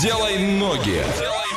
Делай ноги. Делай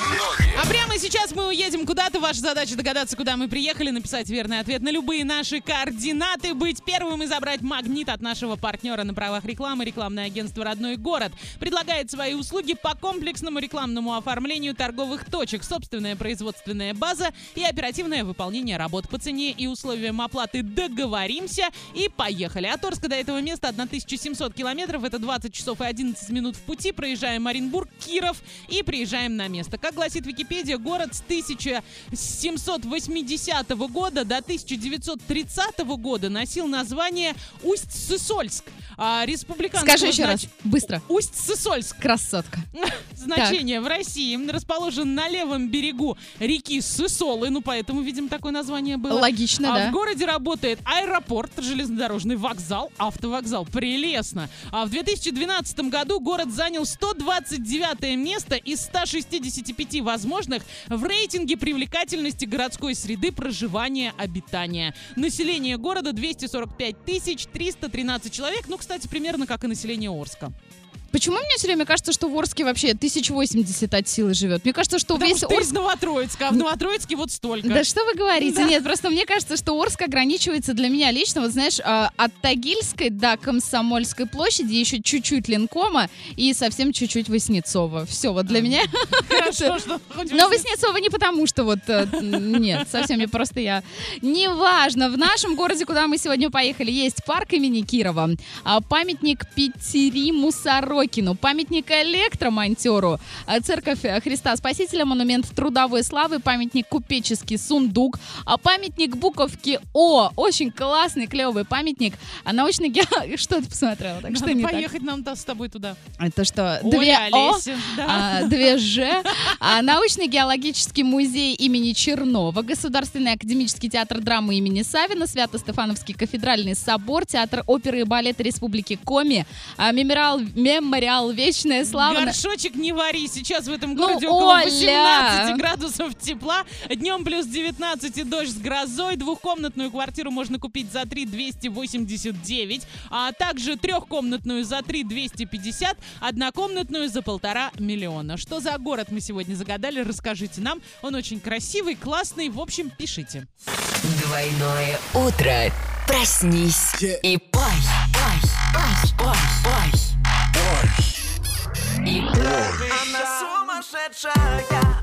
сейчас мы уедем куда-то. Ваша задача догадаться, куда мы приехали, написать верный ответ на любые наши координаты, быть первым и забрать магнит от нашего партнера на правах рекламы. Рекламное агентство «Родной город» предлагает свои услуги по комплексному рекламному оформлению торговых точек, собственная производственная база и оперативное выполнение работ по цене и условиям оплаты. Договоримся и поехали. От Орска до этого места 1700 километров, это 20 часов и 11 минут в пути. Проезжаем Оренбург, Киров и приезжаем на место. Как гласит Википедия, город с 1780 года до 1930 года носил название Усть-Сысольск. А, республиканского Скажи еще раз, знач- быстро. Усть-Сысольск. Красотка. Значение в России расположен на левом берегу реки Сысолы, ну поэтому, видимо, такое название было. Логично, а да. в городе работает аэропорт, железнодорожный вокзал, автовокзал. Прелестно. А в 2012 году город занял 129 место из 165 возможных в рейтинге привлекательности городской среды проживания обитания. Население города 245 тысяч 313 человек. Ну, кстати, примерно как и население Орска. Почему мне все время кажется, что в Орске вообще 1080 от силы живет? Мне кажется, что Потому весь что ты Орск... из Новотроицка, а в Новотроицке вот столько. Да что вы говорите? Да. Нет, просто мне кажется, что Орск ограничивается для меня лично, вот знаешь, а, от Тагильской до Комсомольской площади еще чуть-чуть Ленкома и совсем чуть-чуть Воснецова. Все, вот для меня... Хорошо, что хоть Но Воснецова не потому, что вот... э, Нет, совсем не просто я. Неважно, в нашем городе, куда мы сегодня поехали, есть парк имени Кирова, а, памятник Петериму Сорокину, памятник электромонтеру, а, церковь э, Христа Спасителя, монумент трудовой славы, памятник купеческий сундук, а памятник буковки О, очень классный, клевый памятник, а научный ге... Что ты посмотрела? Так что Надо не так? поехать нам с тобой туда. Это что, Оля, две О? Олеся, да. А, две Ж. А, Научный геологический музей имени Чернова, Государственный академический театр драмы имени Савина, Свято-Стефановский кафедральный собор, театр оперы и балета Республики Коми, а, мемориал, мемориал Вечная слава. Горшочек не вари. Сейчас в этом Ну, городе около Оля! 18 градусов тепла. Днем плюс 19 и дождь с грозой. Двухкомнатную квартиру можно купить за 3 289, а также трехкомнатную за 3 250, однокомнатную за полтора миллиона. Что за город мы сегодня загадали, расскажите нам. Он очень красивый, классный. В общем, пишите. Двойное утро. Проснись и пой, пой, пой, пой, пой. И Она сумасшедшая,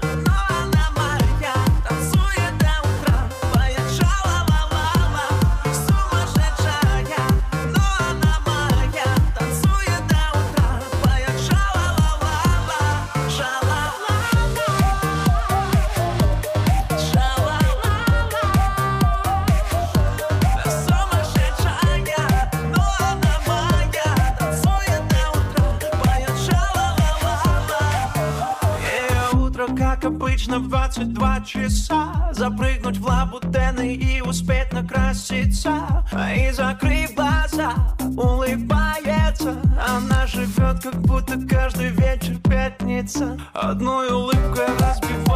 обычно, в 22 часа. Запрыгнуть в лабутены и успеть накраситься. И закрыв глаза, улыбается. Она живет, как будто каждый вечер пятница. Одной улыбкой разбивает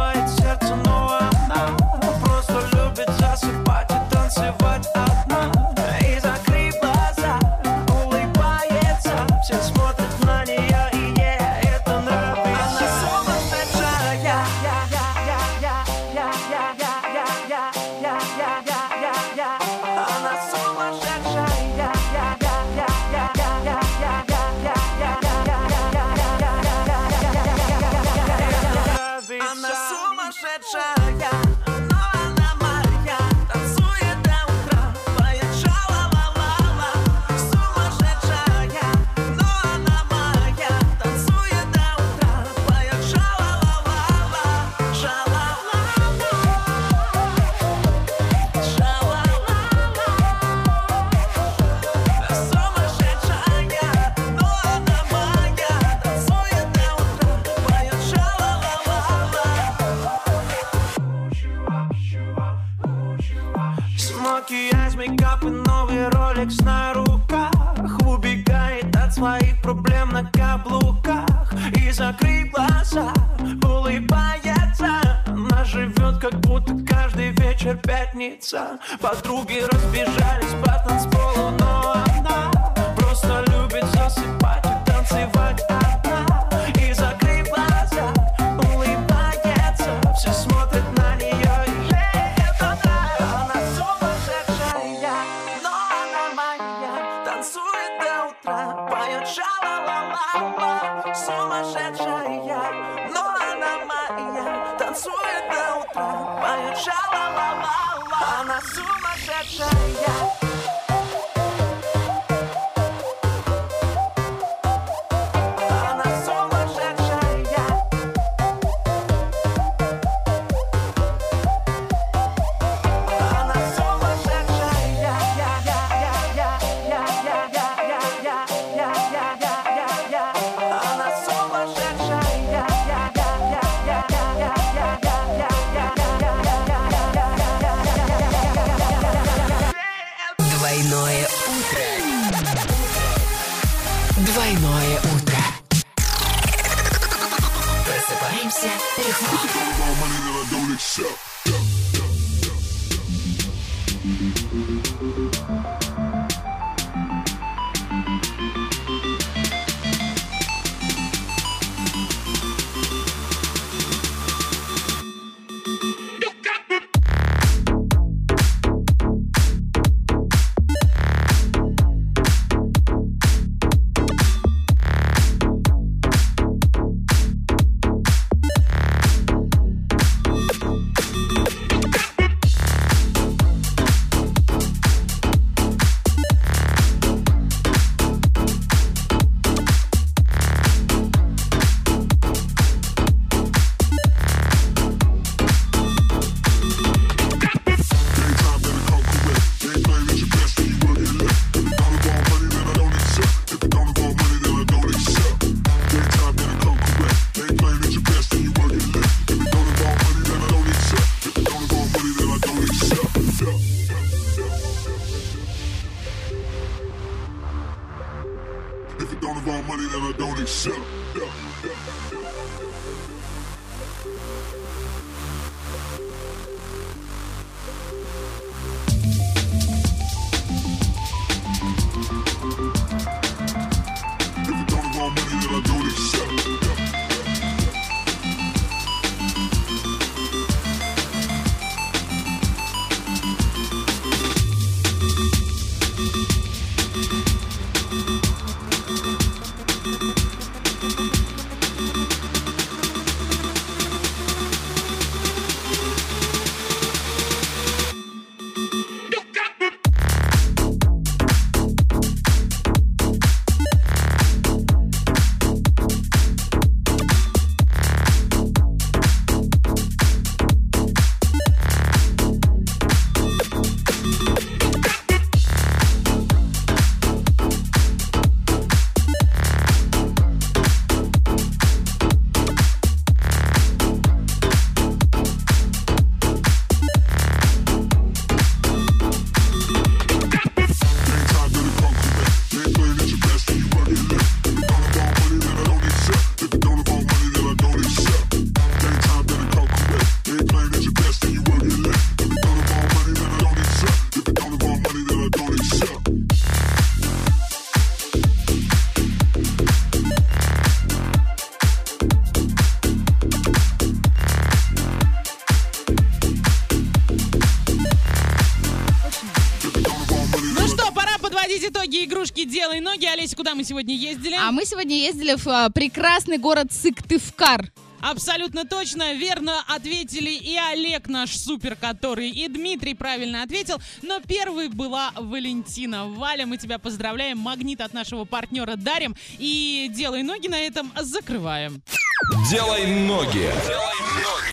роликс на руках Убегает от своих проблем на каблуках И закрыв глаза, улыбается. Она живет, как будто каждый вечер пятница. Подруги разбежались по танцполу, но она сумасшедшая, но она моя. Танцует до утра, поет ша-ла-ла-ла-ла Она сумасшедшая Двойное утро. Просыпаемся легко. «Делай ноги». Олеся, куда мы сегодня ездили? А мы сегодня ездили в а, прекрасный город Сыктывкар. Абсолютно точно, верно ответили и Олег наш супер, который, и Дмитрий правильно ответил, но первой была Валентина. Валя, мы тебя поздравляем, магнит от нашего партнера дарим и делай ноги на этом закрываем. Делай ноги.